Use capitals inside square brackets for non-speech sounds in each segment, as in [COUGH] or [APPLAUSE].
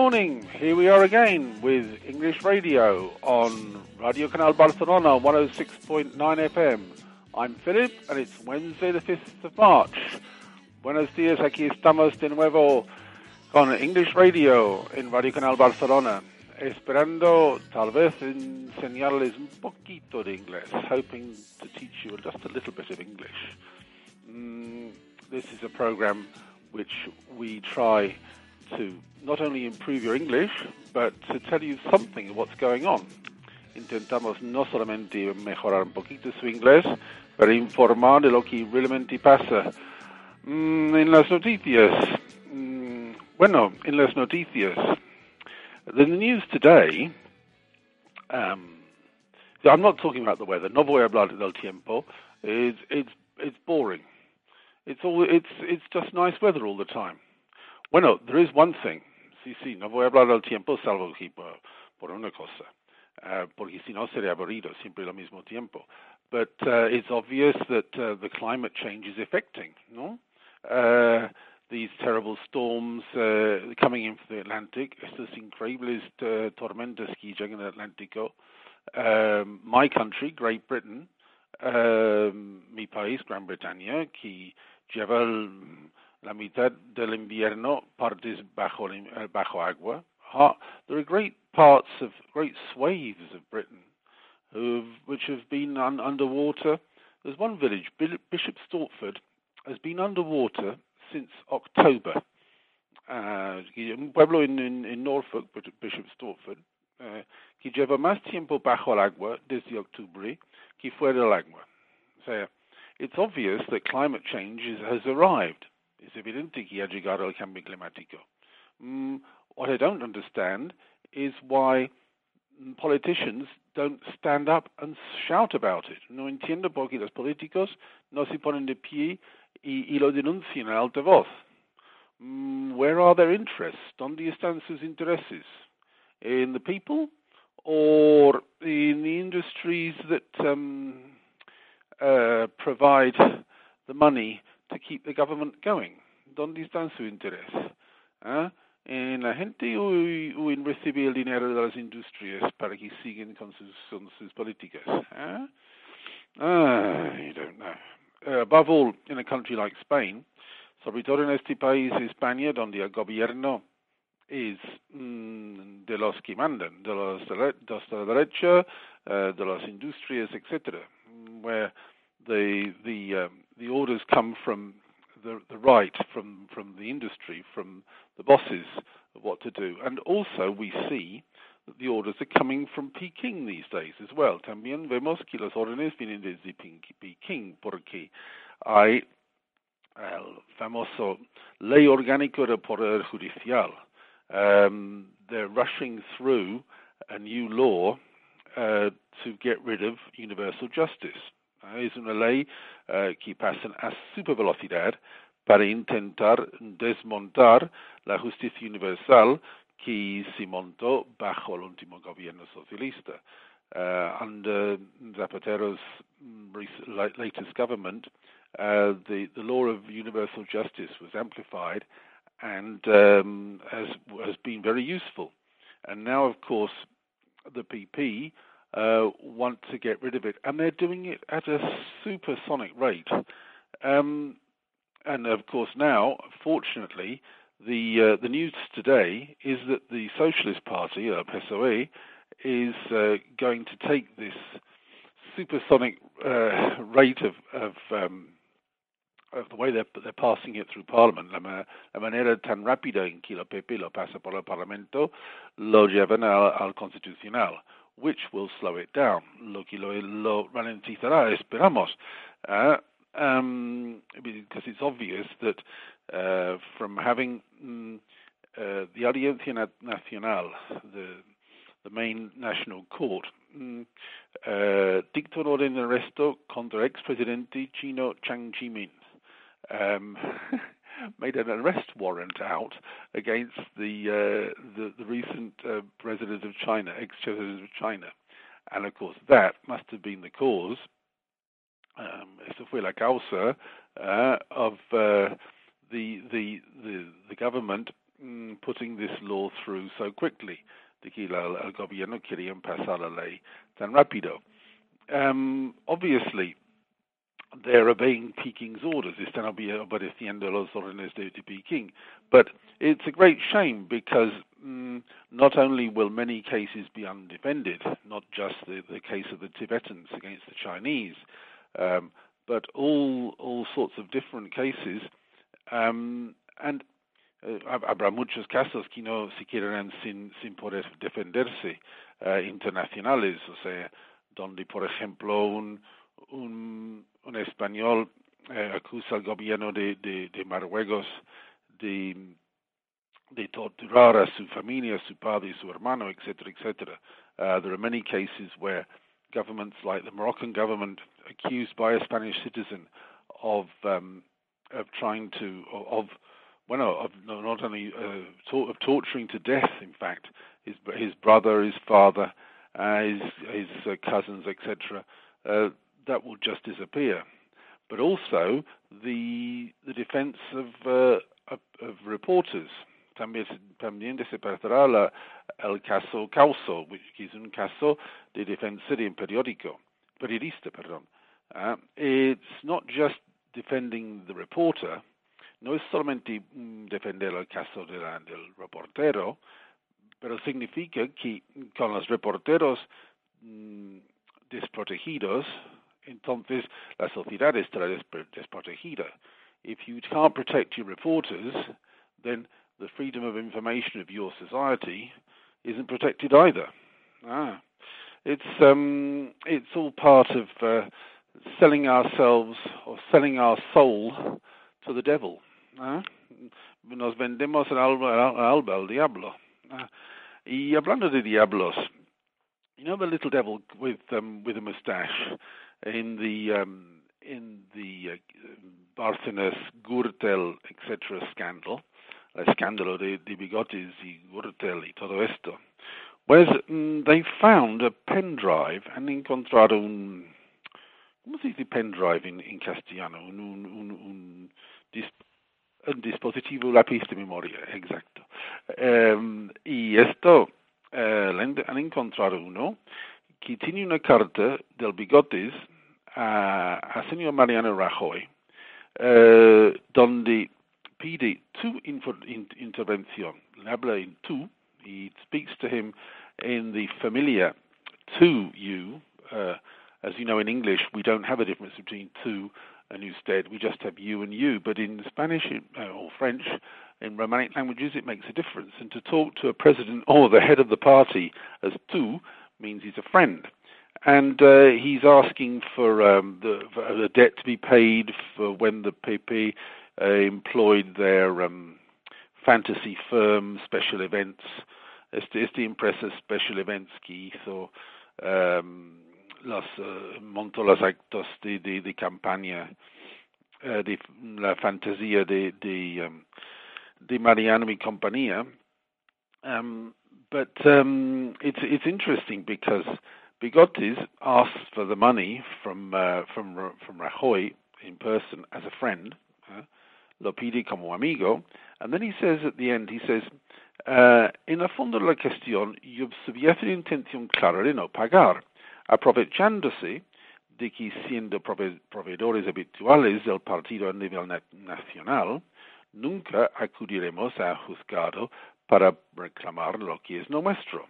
Morning. Here we are again with English Radio on Radio Canal Barcelona 106.9 FM. I'm Philip and it's Wednesday the 5th of March. Buenos días, aquí estamos de nuevo con English Radio en Radio Canal Barcelona. Esperando tal vez enseñarles un poquito de inglés, hoping to teach you just a little bit of English. Mm, this is a program which we try to not only improve your English, but to tell you something of what's going on. Intentamos no solamente mejorar un poquito su inglés, pero informar de lo que realmente pasa. Mm, en las noticias, mm, bueno, en las noticias, the news today, um, I'm not talking about the weather. No voy a hablar del tiempo. It's, it's, it's boring. It's all, it's, it's just nice weather all the time. Bueno, there is one thing Sí, sí, no voy a hablar tiempo salvo que por, por una cosa, uh, porque si no sería aburrido, siempre lo mismo tiempo. But uh, it's obvious that uh, the climate change is affecting, no? Uh, these terrible storms uh, coming in from the Atlantic, estas increíbles uh, tormentas que llegan al Atlántico. Um, my country, Great Britain, um, mi país, Gran Bretaña, que lleva el, la mitad del invierno partes bajo, eh, bajo agua. There are great parts of, great swathes of Britain which have been un, underwater. There's one village, Bishop Stortford, has been underwater since October. Uh, un pueblo in, in, in Norfolk, Bishop Stortford, que lleva más tiempo bajo el agua desde octubre que fuera del agua. So it's obvious that climate change is, has arrived. Es evidente que ha llegado el cambio climático. Mm, what I don't understand is why politicians don't stand up and shout about it. No entiendo por qué los políticos no se ponen de pie y, y lo denuncian a alta voz. Mm, where are their interests? ¿Dónde están sus intereses? In the people or in the industries that um, uh, provide the money to keep the government going. ¿Dónde están su interés? ¿Ah? ¿En la gente o, o, en recibir el dinero de las industrias para que sigan con sus, con sus políticas? ¿Ah? I don't know. Uh, above all, in a country like Spain, sobre todo en este país, España, donde el gobierno es mm, de los que mandan, de los de, los de la derecha, uh, de las Industrias, etc., where the the um, the orders come from the the right, from from the industry, from the bosses of what to do, and also we see that the orders are coming from Peking these days as well. También vemos que las órdenes vienen desde Peking, porque hay el famoso ley orgánico del poder judicial. Um, they're rushing through a new law uh, to get rid of universal justice. Es una ley uh, que pasa a super velocidad para intentar desmontar la justicia universal que se montó bajo el último gobierno socialista. Uh, under Zapatero's latest government, uh, the, the law of universal justice was amplified and um, has, has been very useful. And now, of course, the PP uh, want to get rid of it, and they're doing it at a supersonic rate. Um, and of course, now, fortunately, the uh, the news today is that the Socialist Party, uh, PSOE, is uh, going to take this supersonic uh, rate of, of um, of the way they're, they're passing it through Parliament, la, manera tan rápida en que lo pasa por el Parlamento, lo llevan al, al Constitucional, which will slow it down, lo que lo, ralentizará, esperamos. Uh, um, because it's obvious that uh, from having mm, uh, the Audiencia Nacional, the the main national court, mm, uh, dictó orden de arresto contra ex-presidente chino Jiang Zemin um, [LAUGHS] made an arrest warrant out against the uh, the, the, recent uh, president of China, ex-president of China, and of course that must have been the cause. Um, eso fue la causa uh, of uh, the, the the the government mm, putting this law through so quickly. De gobierno tan rápido. Um, obviously, they're obeying Peking's orders. Están obedeciendo las órdenes de, de Peking. But it's a great shame because mm, not only will many cases be undefended, not just the, the case of the Tibetans against the Chinese, um, but all all sorts of different cases. Um, and uh, habrá muchos casos que no se quedarán sin, sin poder defenderse uh, internacionales, o sea, donde, por ejemplo, un, un, un español eh, acusa al gobierno de, de, de Marruecos de, de torturar a su familia, su padre su hermano, etc., etc. Uh, there are many cases where governments like the Moroccan government accused by a Spanish citizen of um, of trying to of well, of not only uh, of torturing to death, in fact, his his brother, his father, uh, his his uh, cousins, etc. That will just disappear. But also the the defense of, uh, of, of reporters. También, también desaparecerá la, el caso Couso, which is un caso de defensa de un periódico, periodista, perdón. Uh, it's not just defending the reporter, no es solamente mm, defender el caso de la, del reportero, pero significa que con los reporteros mm, desprotegidos entonces la sociedad estará desprotegida. If you can't protect your reporters, then the freedom of information of your society isn't protected either. Ah, it's um, it's all part of uh, selling ourselves or selling our soul to the devil. Ah? Nos vendemos el al diablo. Ah. Y hablando de diablos, you know the little devil with um, with a mustache in the um, in the uh, Gürtel, etc. scandal, el escándalo de, de bigotes y Gürtel todo esto, whereas mm, they found a pen drive and encontraron un, ¿cómo se dice pen drive in, in castellano? Un, un, un, un, dis, un dispositivo lápiz de memoria, exacto. Um, y esto, uh, han encontrado uno que tiene una carta del Bigotes a, a señor Mariano Rajoy, eh, donde pide tu in, intervención. Le habla en tú y speaks to him in the familiar to you. Uh, as you know, in English, we don't have a difference between to and usted. We just have you and you. But in Spanish uh, or French, in Romanic languages, it makes a difference. And to talk to a president or the head of the party as tu means he's a friend. And uh, he's asking for, um, the, for the debt to be paid for when the PP uh, employed their um, fantasy firm, special events, este, este empresa special events que hizo um, los, uh, montó los actos de, de, de campaña uh, de la fantasía de, de, um, de Mariano y compañía. Um, but um, it's it's interesting because Bigotes asks for the money from uh, from from Rajoy in person as a friend, uh, lo pide como amigo, and then he says at the end, he says, uh, en el fondo la cuestión, yo una intención clara de no pagar, aprovechándose de que siendo proveedores habituales del partido a nivel na nacional, nunca acudiremos a juzgado para reclamar lo que es nuestro.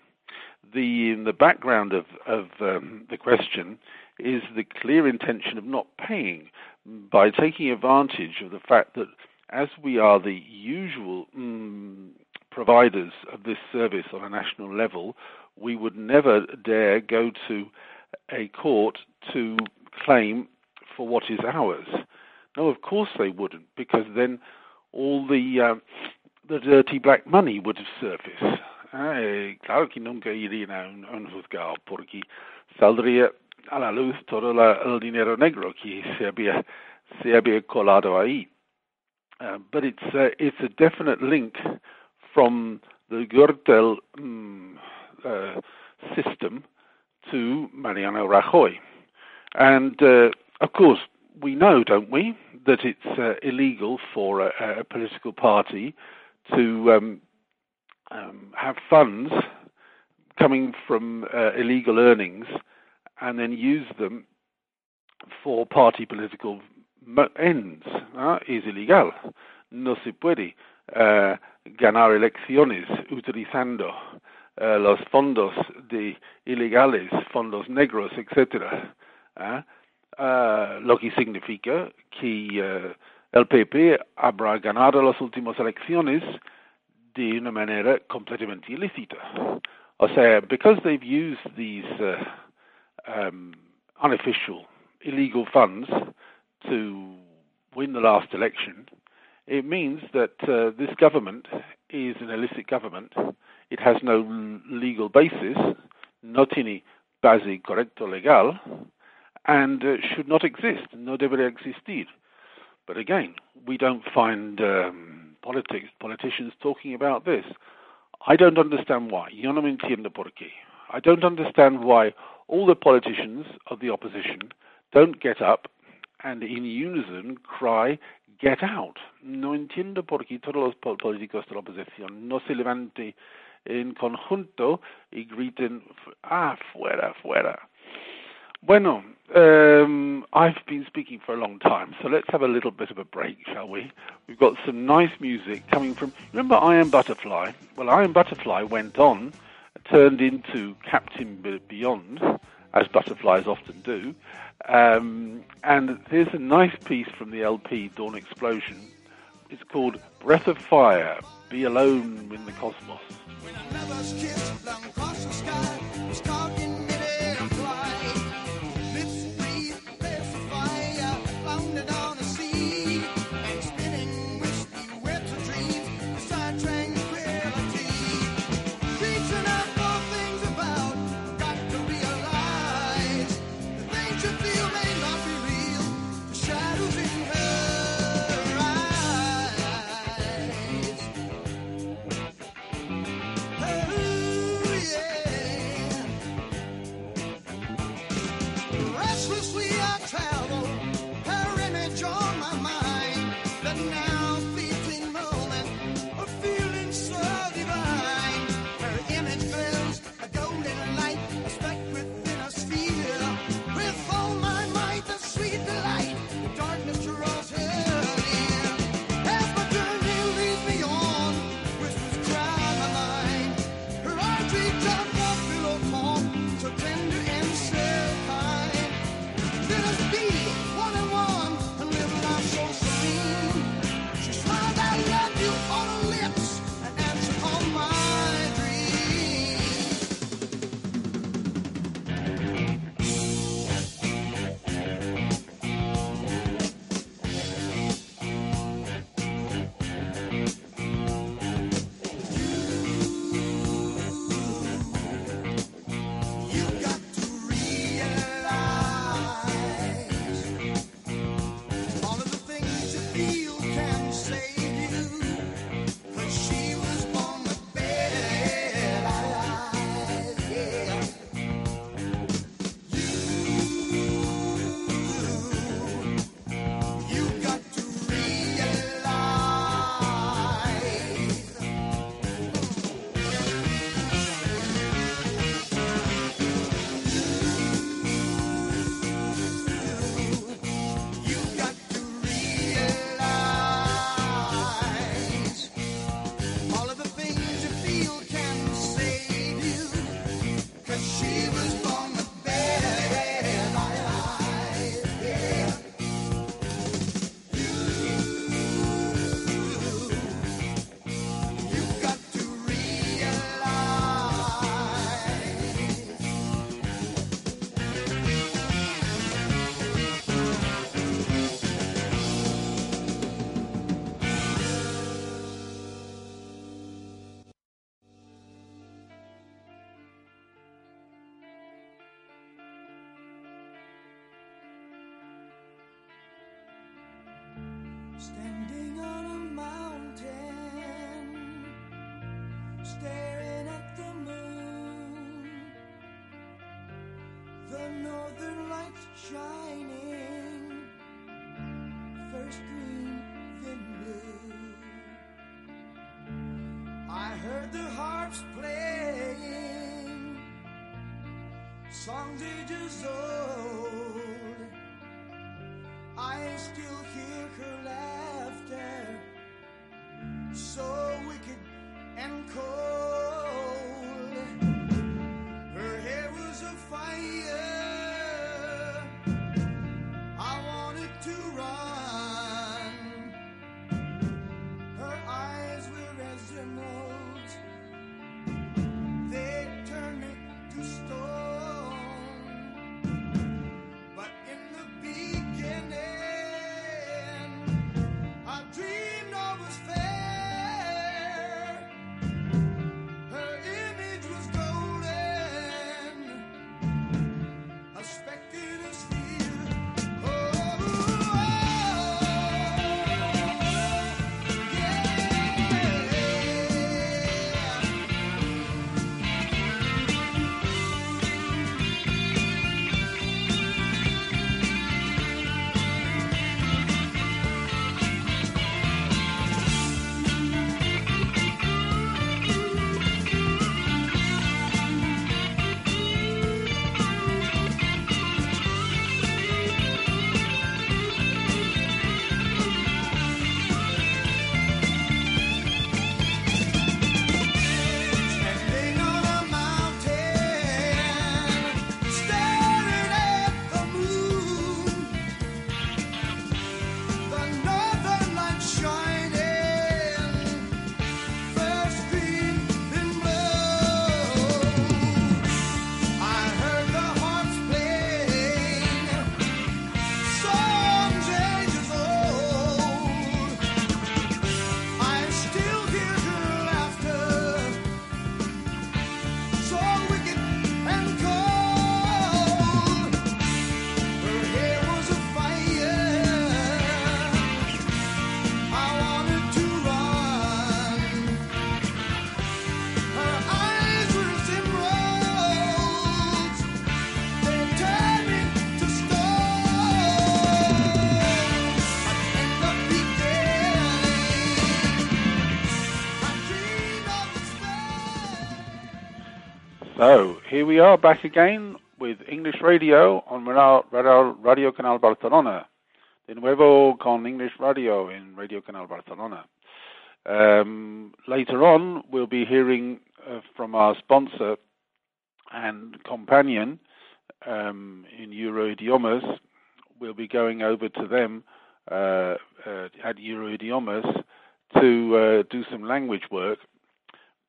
The the background of of um, the question is the clear intention of not paying by taking advantage of the fact that as we are the usual mm, providers of this service on a national level, we would never dare go to a court to claim for what is ours. No, of course they wouldn't, because then all the uh, the dirty black money would have surfaced. Eh, claro que nunca irían a un, un juzgado porque saldría a la luz todo la, el dinero negro que se había se había colado ahí. Uh, but it's uh, it's a definite link from the Gürtel um, uh, system to Mariano Rajoy. And uh, of course, we know, don't we, that it's uh, illegal for a, a, political party to um, um, have funds coming from uh, illegal earnings and then use them for party political ends. Uh, is illegal. No se puede uh, ganar elecciones utilizando uh, los fondos de ilegales, fondos negros, etc. Uh, uh, lo que significa que uh, el PP habrá ganado las últimas elecciones de una manera completamente ilícita. O sea, because they've used these uh, um, unofficial, illegal funds to win the last election, it means that uh, this government is an illicit government. It has no legal basis, no tiene base correcto legal, and uh, should not exist, no debería existir. But again, we don't find um, politics, politicians talking about this. I don't understand why. Yo no entiendo por qué. I don't understand why all the politicians of the opposition don't get up and in unison cry, get out. No entiendo por qué todos los políticos de la oposición no se levanten en conjunto y griten, ah, fuera, fuera. Bueno, um, I've been speaking for a long time, so let's have a little bit of a break, shall we? We've got some nice music coming from. Remember Iron Butterfly? Well, Iron Butterfly went on, turned into Captain Beyond, as butterflies often do. Um, and there's a nice piece from the LP Dawn Explosion. It's called Breath of Fire Be Alone in the Cosmos. shining, first green, then blue. I heard the harps playing, songs ages old. I still hear. Here we are back again with English Radio on Radio, Radio, Canal Barcelona. De nuevo con English Radio in Radio Canal Barcelona. Um, later on, we'll be hearing uh, from our sponsor and companion um, in Euroidiomas. We'll be going over to them uh, uh, at Euroidiomas to uh, do some language work.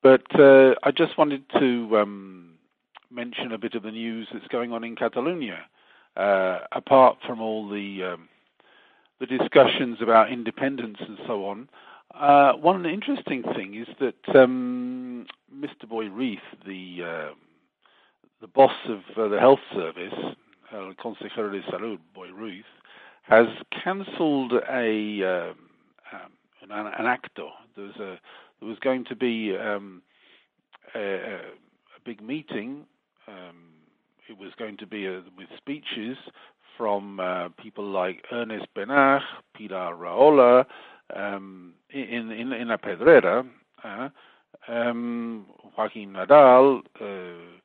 But uh, I just wanted to um, mention a bit of the news that's going on in Catalonia, uh, apart from all the um, the discussions about independence and so on. Uh, one interesting thing is that um, Mr. Boi Ruiz, the uh, the boss of uh, the health service, El Consejero de Salud, Boi Ruiz, has cancelled a um, um, an, an acto. There was a there was going to be um, a a big meeting. Um, it was going to be a, with speeches from uh, people like Ernest Benach, Pilar Rahola, um, in, in in La Pedrera, uh, um, Joaquin Nadal, uh,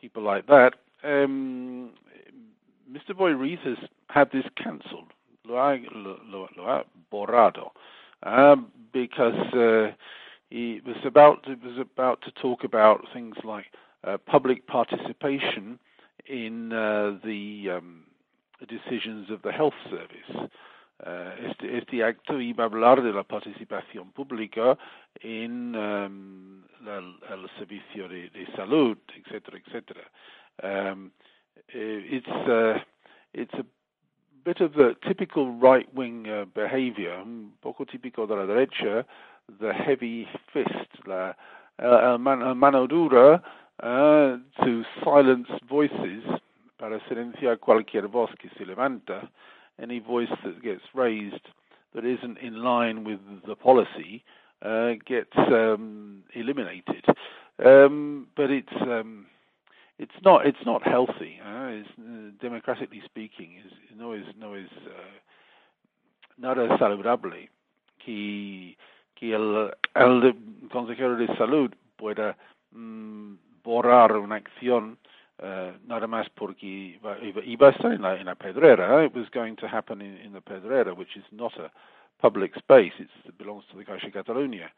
people like that. Um, Mr. Boi Ruiz has had this cancelled. Lo lo, lo, borrado uh, because uh, he was about was about to talk about things like uh, public participation in uh, the um, decisions of the health service. Uh, este, este acto iba a hablar de la participación pública en um, la, el servicio de, de salud, etcétera, etcétera. Um, eh, it's uh, it's a bit of the typical right-wing uh, behavior, un poco típico de la derecha, the heavy fist, la el mano dura uh, to silence voices para silenciar cualquier voz que se levanta, any voice that gets raised that isn't in line with the policy uh, gets um, eliminated. Um, but it's um, it's not it's not healthy. Uh, it's, uh, democratically speaking, is no es no es uh, nada saludable que que el, el consejero de salud pueda mm, borrar una acción uh, nada más porque iba, iba, a estar en la, en la Pedrera. It was going to happen in, in the Pedrera, which is not a public space. It's, it belongs to the Caixa Catalunya.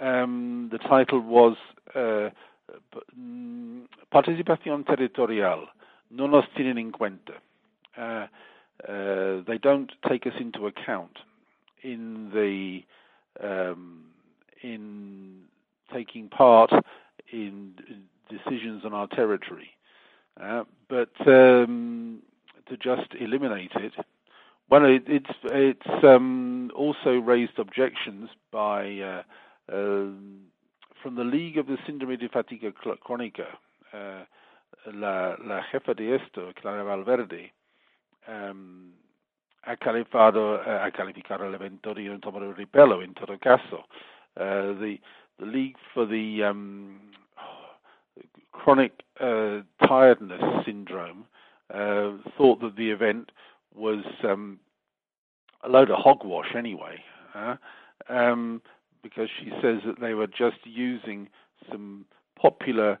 Um, the title was uh, mm, Participación Territorial. No nos tienen en cuenta. Uh, uh, they don't take us into account in the um, in taking part in decisions on our territory. Uh, but um, to just eliminate it, well, it, it's it's um, also raised objections by uh, um from the League of the Síndrome de Fatiga Crónica, uh, la, la jefa de esto, Clara Valverde, um, ha calificado, uh, ha calificado el evento de un tomo de ripelo in todo caso. Uh, the the League for the um, Chronic uh, Tiredness Syndrome uh, thought that the event was um, a load of hogwash anyway, uh, um, because she says that they were just using some popular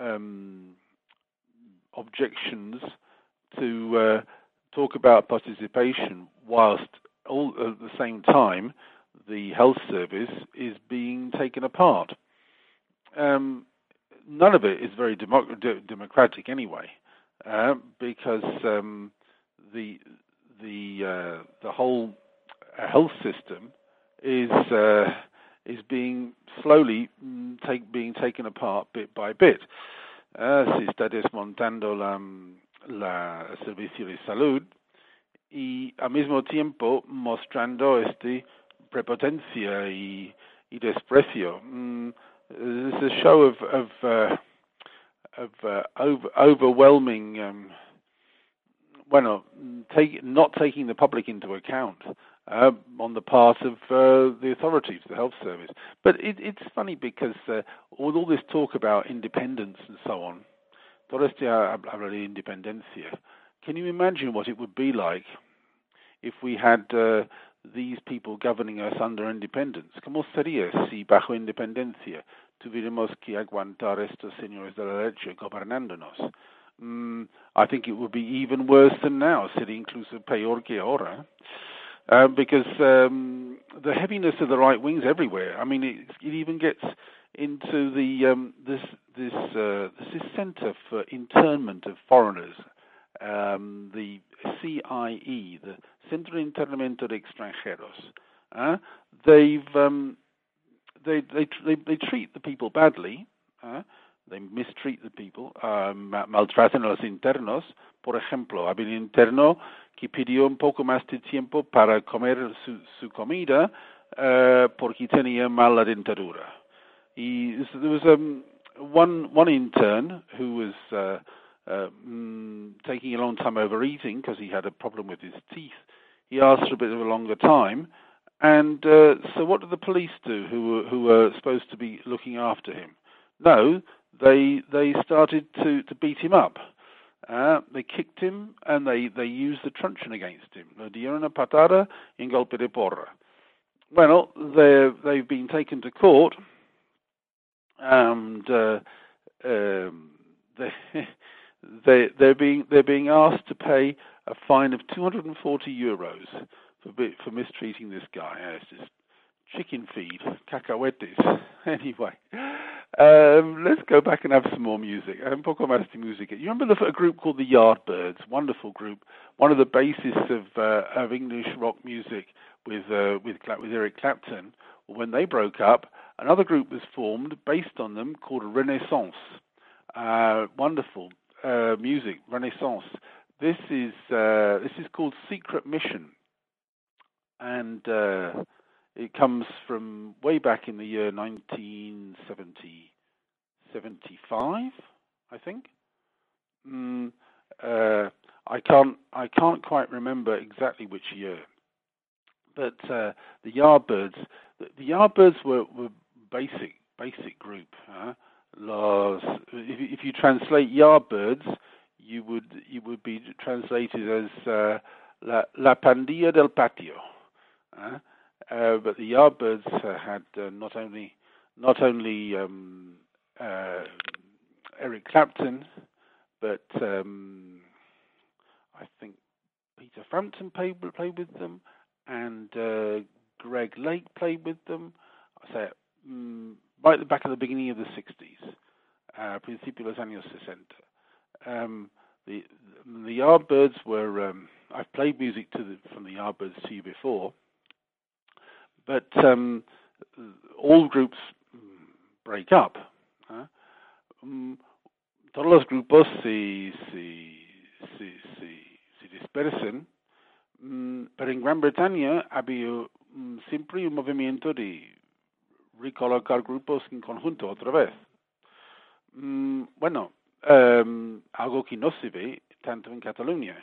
um, objections to uh, talk about participation, whilst all at the same time the health service is being taken apart. Um, none of it is very democ- de- democratic anyway, uh, because um, the the uh, the whole health system is uh, is being slowly mm, take, being taken apart bit by bit. Uh, se está desmontando la, la servicio de salud y al mismo tiempo mostrando este prepotencia y, y desprecio. Mm, there's a show of of, uh, of uh, over, overwhelming, um, bueno, take, not taking the public into account uh, on the part of uh, the authorities, the health service. But it, it's funny because uh, with all this talk about independence and so on, de independencia. Can you imagine what it would be like if we had uh, these people governing us under independence? ¿Cómo sería si bajo independencia tuviéramos que aguantar estos señores de la derecha gobernándonos? Mm, I think it would be even worse than now, sería incluso peor que ahora. Uh, because um, the heaviness of the right wings everywhere. I mean, it, it even gets into the um, this this uh, this centre for internment of foreigners, um, the CIE, the Centro de Internamiento de Extranjeros. Uh, they've um, they, they they they treat the people badly. Uh, they mistreat the people, um, maltratan a los internos. Por ejemplo, había un interno que pidió un poco más de tiempo para comer su, su comida uh, porque tenía mala dentadura. Y so there was um, one one intern who was uh, mm, taking a long time overeating because he had a problem with his teeth. He asked for a bit of a longer time, and uh, so what did the police do, who were who were supposed to be looking after him? No, they they started to to beat him up. Uh, they kicked him and they, they used the truncheon against him. Dieron patada en golpe de porra. Well, they've been taken to court and uh, um, [LAUGHS] they, they're, being, they're being asked to pay a fine of 240 euros for, for mistreating this guy. It's just chicken feed, cacahuetes. [LAUGHS] Anyway, um, let's go back and have some more music. Un poco más de música. You remember the, a group called the Yardbirds? Wonderful group. One of the basis of uh, of English rock music with uh, with with Eric Clapton. When they broke up, another group was formed based on them called Renaissance. Uh, wonderful uh, music, Renaissance. This is uh, this is called Secret Mission, and uh, it comes from way back in the year 1970, 75, I think. Mm, uh, I can't I can't quite remember exactly which year, but uh, the Yardbirds the, the Yardbirds were, were basic basic group. Huh? If, if you translate Yardbirds, you would you would be translated as uh, la, la pandilla del patio. Huh? Uh, but the Yardbirds uh, had uh, not only not only um, uh, Eric Clapton, but um, I think Peter Frampton played played with them, and uh, Greg Lake played with them. I say mm, right at the back at the beginning of the '60s, uh, principio los años 60. Um, the the Yardbirds were. Um, I've played music the, from the Yardbirds to you before, but um, all groups break up. ¿eh? Mm, todos los grupos se, se, se, se, se dispersan, mm, pero en Gran Bretaña había mm, siempre un movimiento de recolocar grupos en conjunto otra vez. Mm, bueno, um, algo que no se ve tanto en.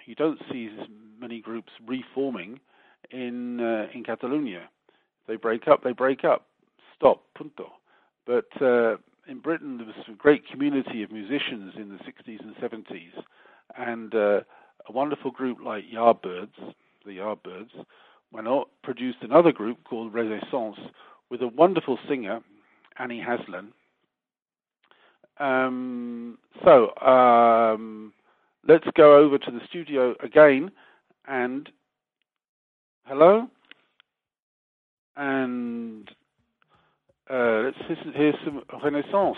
You don't see many groups reforming in uh, in Catalonia. They break up, they break up. Stop, punto. But uh, in Britain, there was a great community of musicians in the 60s and 70s, and uh, a wonderful group like Yardbirds, the Yardbirds, went out, produced another group called Renaissance with a wonderful singer, Annie Haslam. Um, so um, let's go over to the studio again and hello and uh, let's hear some Renaissance.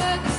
never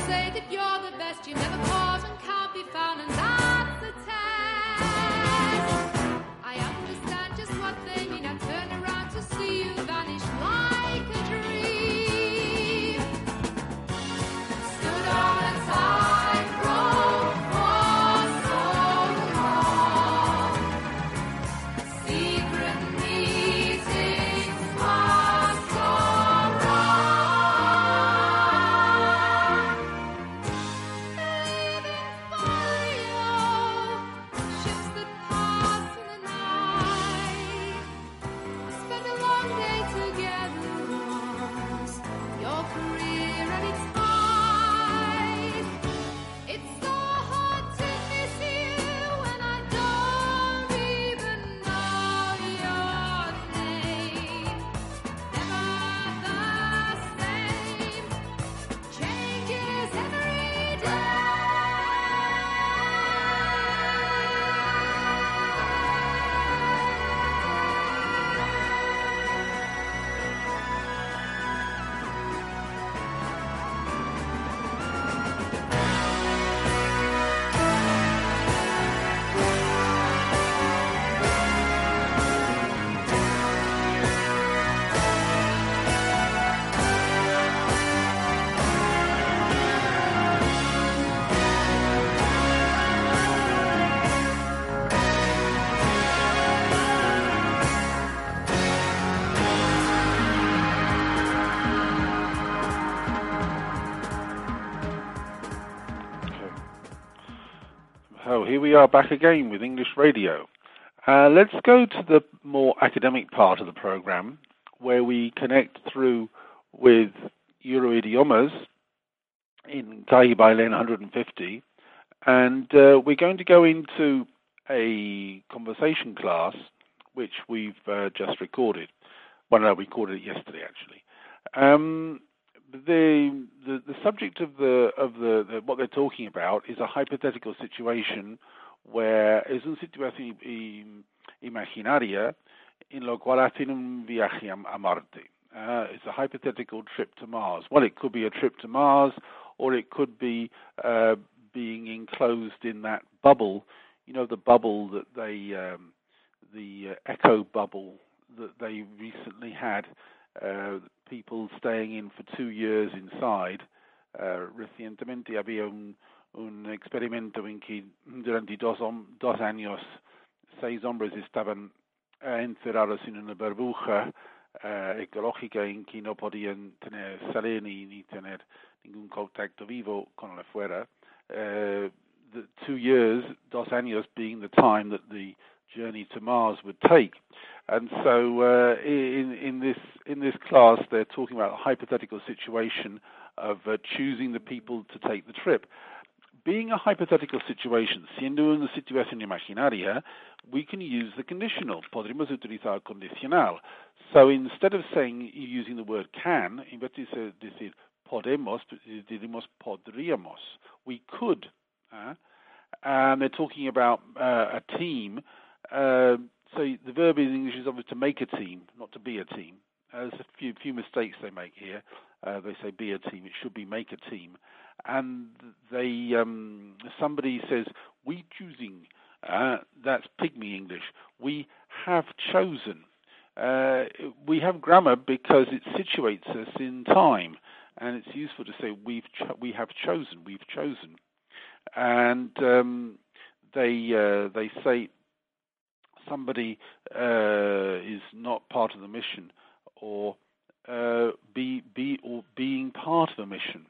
here we are back again with English Radio. Uh, let's go to the more academic part of the program where we connect through with Euroidiomas in Calle Bailen 150. And uh, we're going to go into a conversation class which we've uh, just recorded. Well, no, we recorded it yesterday actually. Um, the, the the subject of the of the, the what they're talking about is a hypothetical situation where es una situación imaginaria en lo cual hacen un viaje a, Marte. Uh, it's a hypothetical trip to Mars. Well, it could be a trip to Mars, or it could be uh, being enclosed in that bubble. You know, the bubble that they, um, the uh, echo bubble that they recently had. Uh, people staying in for two years inside. Uh, recientemente había un, un experimento en que durante dos, dos años seis hombres estaban encerrados en una burbuja eh, ecológica en que no podían tener salir ni, ni tener ningún contacto vivo con la fuera. Uh, the two years, dos años, being the time that the journey to Mars would take. And so, uh, in in this in this class, they're talking about a hypothetical situation of uh, choosing the people to take the trip. Being a hypothetical situation, siendo una situación imaginaria, we can use the conditional. Podríamos utilizar condicional. So instead of saying using the word can, en vez de decir- podemos, podríamos. We could. uh, and they're talking about uh, a team. Uh, so the verb in English is obviously to make a team, not to be a team. Uh, there's a few few mistakes they make here. Uh, they say be a team. It should be make a team. And they um, somebody says we choosing. Uh, that's pygmy English. We have chosen. Uh, we have grammar because it situates us in time, and it's useful to say we've cho- we have chosen. We've chosen and um, they uh, they say somebody uh, is not part of the mission, or uh, be be or being part of a mission,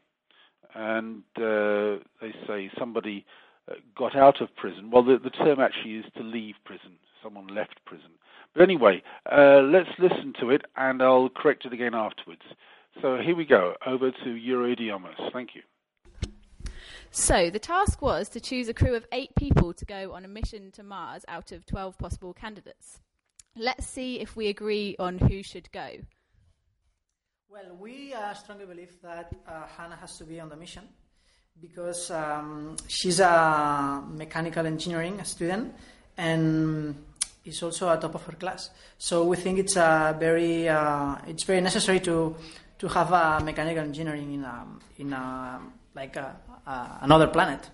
and uh, they say somebody uh, got out of prison. Well, the, the term actually is to leave prison. Someone left prison. But anyway, uh, let's listen to it, and I'll correct it again afterwards. So here we go. Over to Euroidiomas. Thank you. So the task was to choose a crew of eight people to go on a mission to Mars out of 12 possible candidates. Let's see if we agree on who should go. Well, we uh, strongly believe that uh, Hannah has to be on the mission because um, she's a mechanical engineering student and is also a top of her class. So we think it's a very uh, it's very necessary to to have a mechanical engineering in a, in a, like a, a, another planet.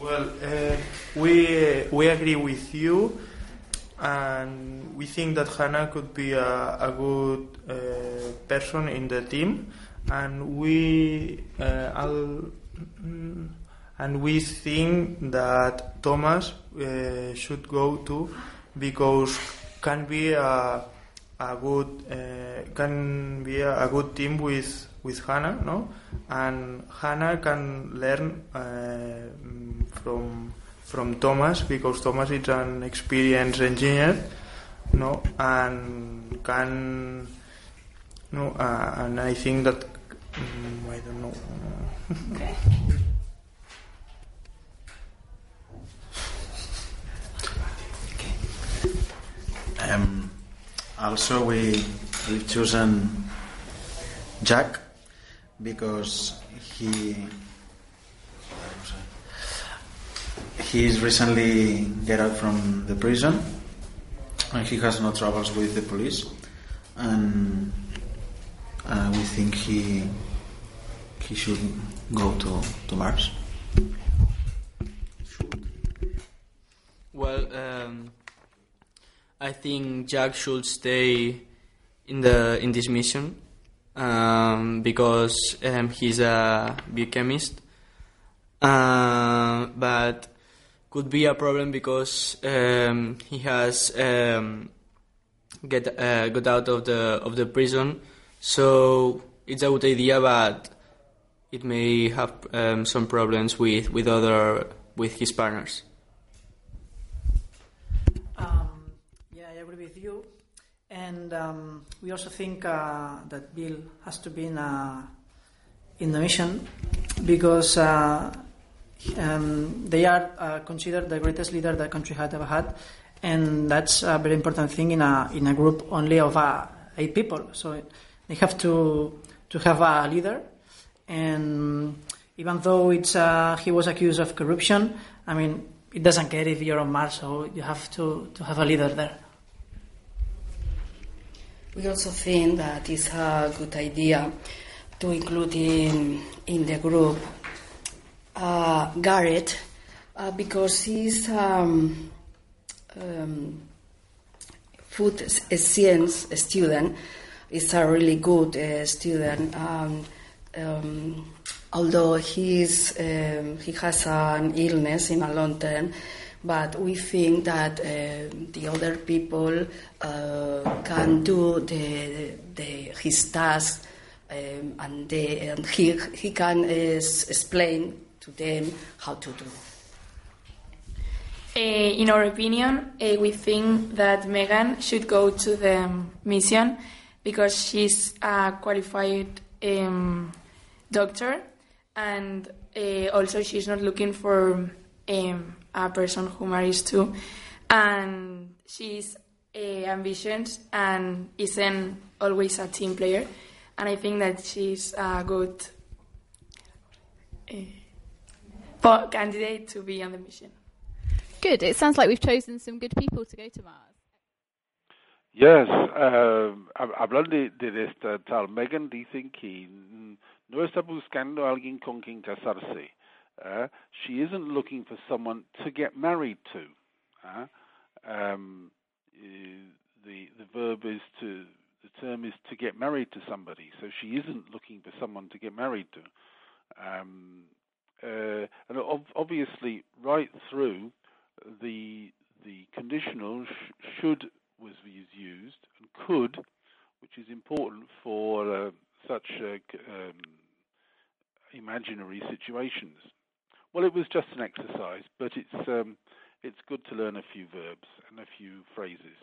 Well, uh, we we agree with you, and we think that Hannah could be a, a good uh, person in the team, and we uh, mm, and we think that Thomas uh, should go too, because can be a a good uh, can be a, a good team with with Hannah, no? And Hannah can learn uh, from from Thomas because Thomas is an experienced engineer, no? And can no? Uh, and I think that mm, I don't know. [LAUGHS] Um, also, we we've chosen Jack because he he's recently get out from the prison and he has no troubles with the police and uh, we think he he should go to, to Mars. Well, um, I think Jack should stay in the in this mission um, because um, he's a biochemist, uh, but could be a problem because um, he has um, get uh, got out of the of the prison. So it's a good idea, but it may have um, some problems with, with other with his partners. And um, we also think uh, that Bill has to be in, in the mission because uh, um, they are uh, considered the greatest leader the country had ever had. And that's a very important thing in a, in a group only of uh, eight people. So they have to, to have a leader. And even though it's, uh, he was accused of corruption, I mean, it doesn't care if you're on Mars, so you have to, to have a leader there. We also think that it's a good idea to include in, in the group uh, Garrett uh, because he's um, um, food science student. He's a really good uh, student. Um, um, although he's, um, he has an illness in a long term, but we think that uh, the other people uh, can do the, the, his task um, and, they, and he, he can uh, explain to them how to do. Uh, in our opinion, uh, we think that Megan should go to the mission because she's a qualified um, doctor and uh, also she's not looking for um, a person who marries too. And she's uh, ambitious and isn't always a team player. And I think that she's a good uh, candidate to be on the mission. Good. It sounds like we've chosen some good people to go to Mars. Yes, um, hab- hablando de, de esta tal Megan, dicen que no está buscando a alguien con quien casarse. Uh, she isn't looking for someone to get married to. Uh, um, eh, the the verb is to the term is to get married to somebody. So she isn't looking for someone to get married to. Um, uh, and ob- obviously, right through the the conditional sh- should was used and could, which is important for uh, such uh, um, imaginary situations. Well, it was just an exercise, but it's um, it's good to learn a few verbs and a few phrases.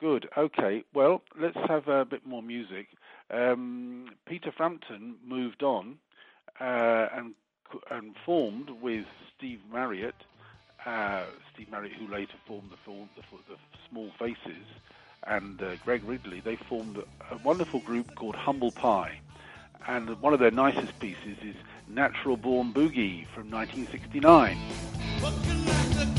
Good. Okay. Well, let's have a bit more music. Um, Peter Frampton moved on uh, and and formed with Steve Marriott. Uh, Steve Marriott, who later formed the film, the, the Small Faces, and uh, Greg Ridley, they formed a wonderful group called Humble Pie. And one of their nicest pieces is Natural Born Boogie from 1969. Looking at the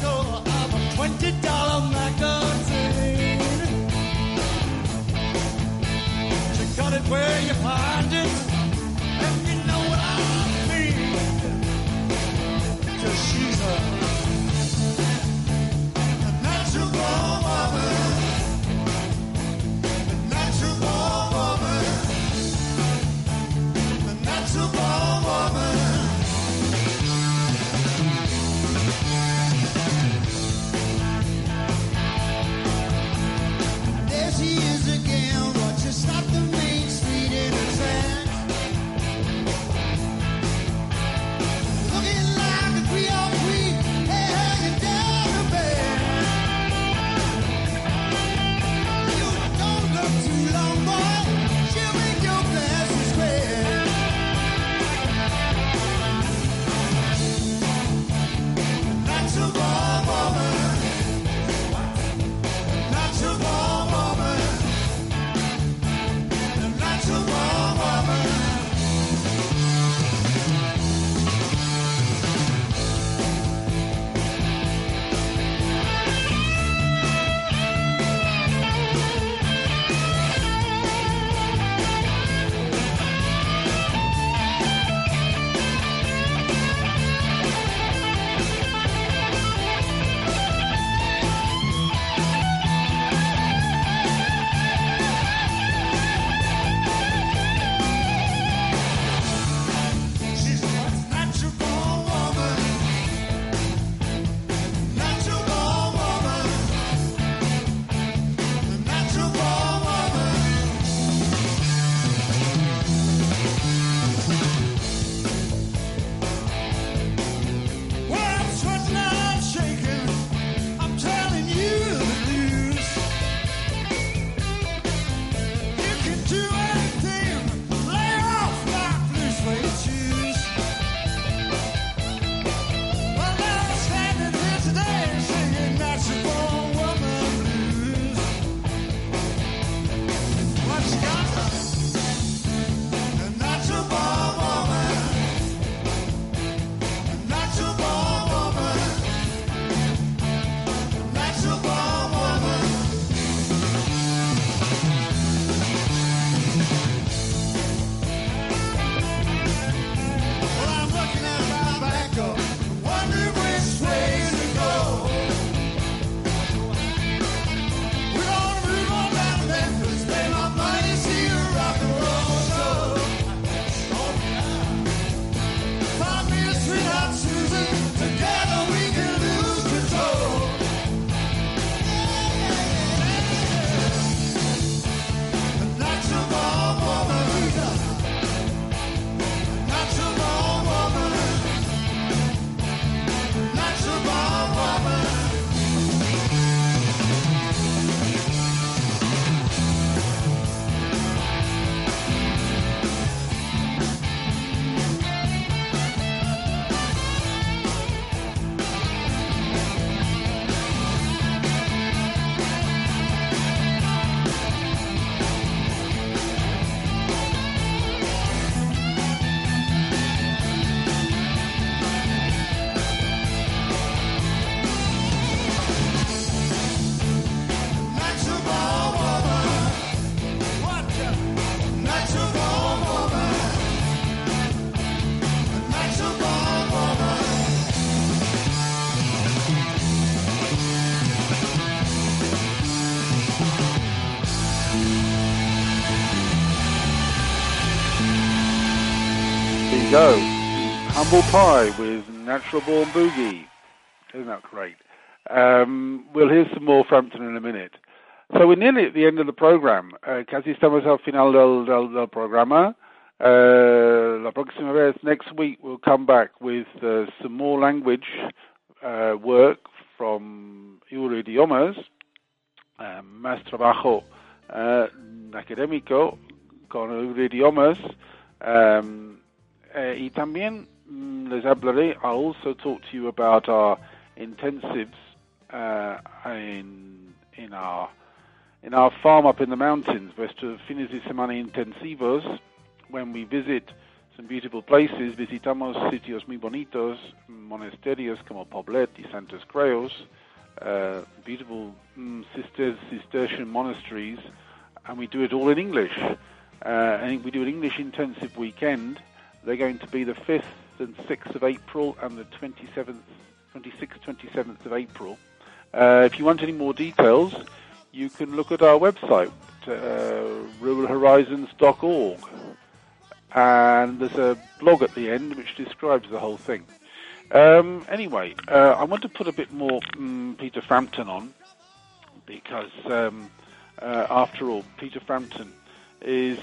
go. Humble Pie with Natural Born Boogie. Isn't that great? Um, we'll hear some more Frampton in a minute. So we're nearly at the end of the program. Uh, casi estamos al final del, del, del programa. Uh, la próxima vez, next week, we'll come back with uh, some more language uh, work from Euroidiomas, uh, más trabajo uh, académico con Euroidiomas, um, uh, y también mm, les hablaré, I'll also talk to you about our intensives uh, in, in our in our farm up in the mountains, nuestros fines de semana intensivos, when we visit some beautiful places, visitamos sitios muy bonitos, monasterios como Poblet y Santes Creus, uh, beautiful sisters, Cistercian monasteries, and we do it all in English. Uh, and we do an English intensive weekend. They're going to be the 5th and 6th of April and the 27th, 26th, 27th of April. Uh, if you want any more details, you can look at our website, uh, ruralhorizons.org. And there's a blog at the end which describes the whole thing. Um, anyway, uh, I want to put a bit more um, Peter Frampton on because, um, uh, after all, Peter Frampton is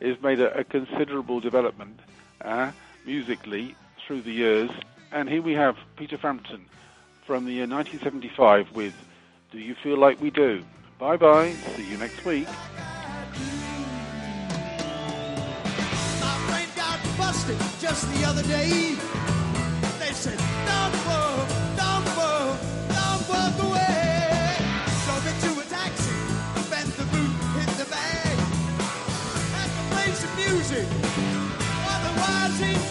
is made a, a considerable development uh, musically through the years. And here we have Peter Frampton from the year 1975 with Do You Feel Like We Do? Bye bye. See you next week. Just the other day. They said, don't otherwise he'd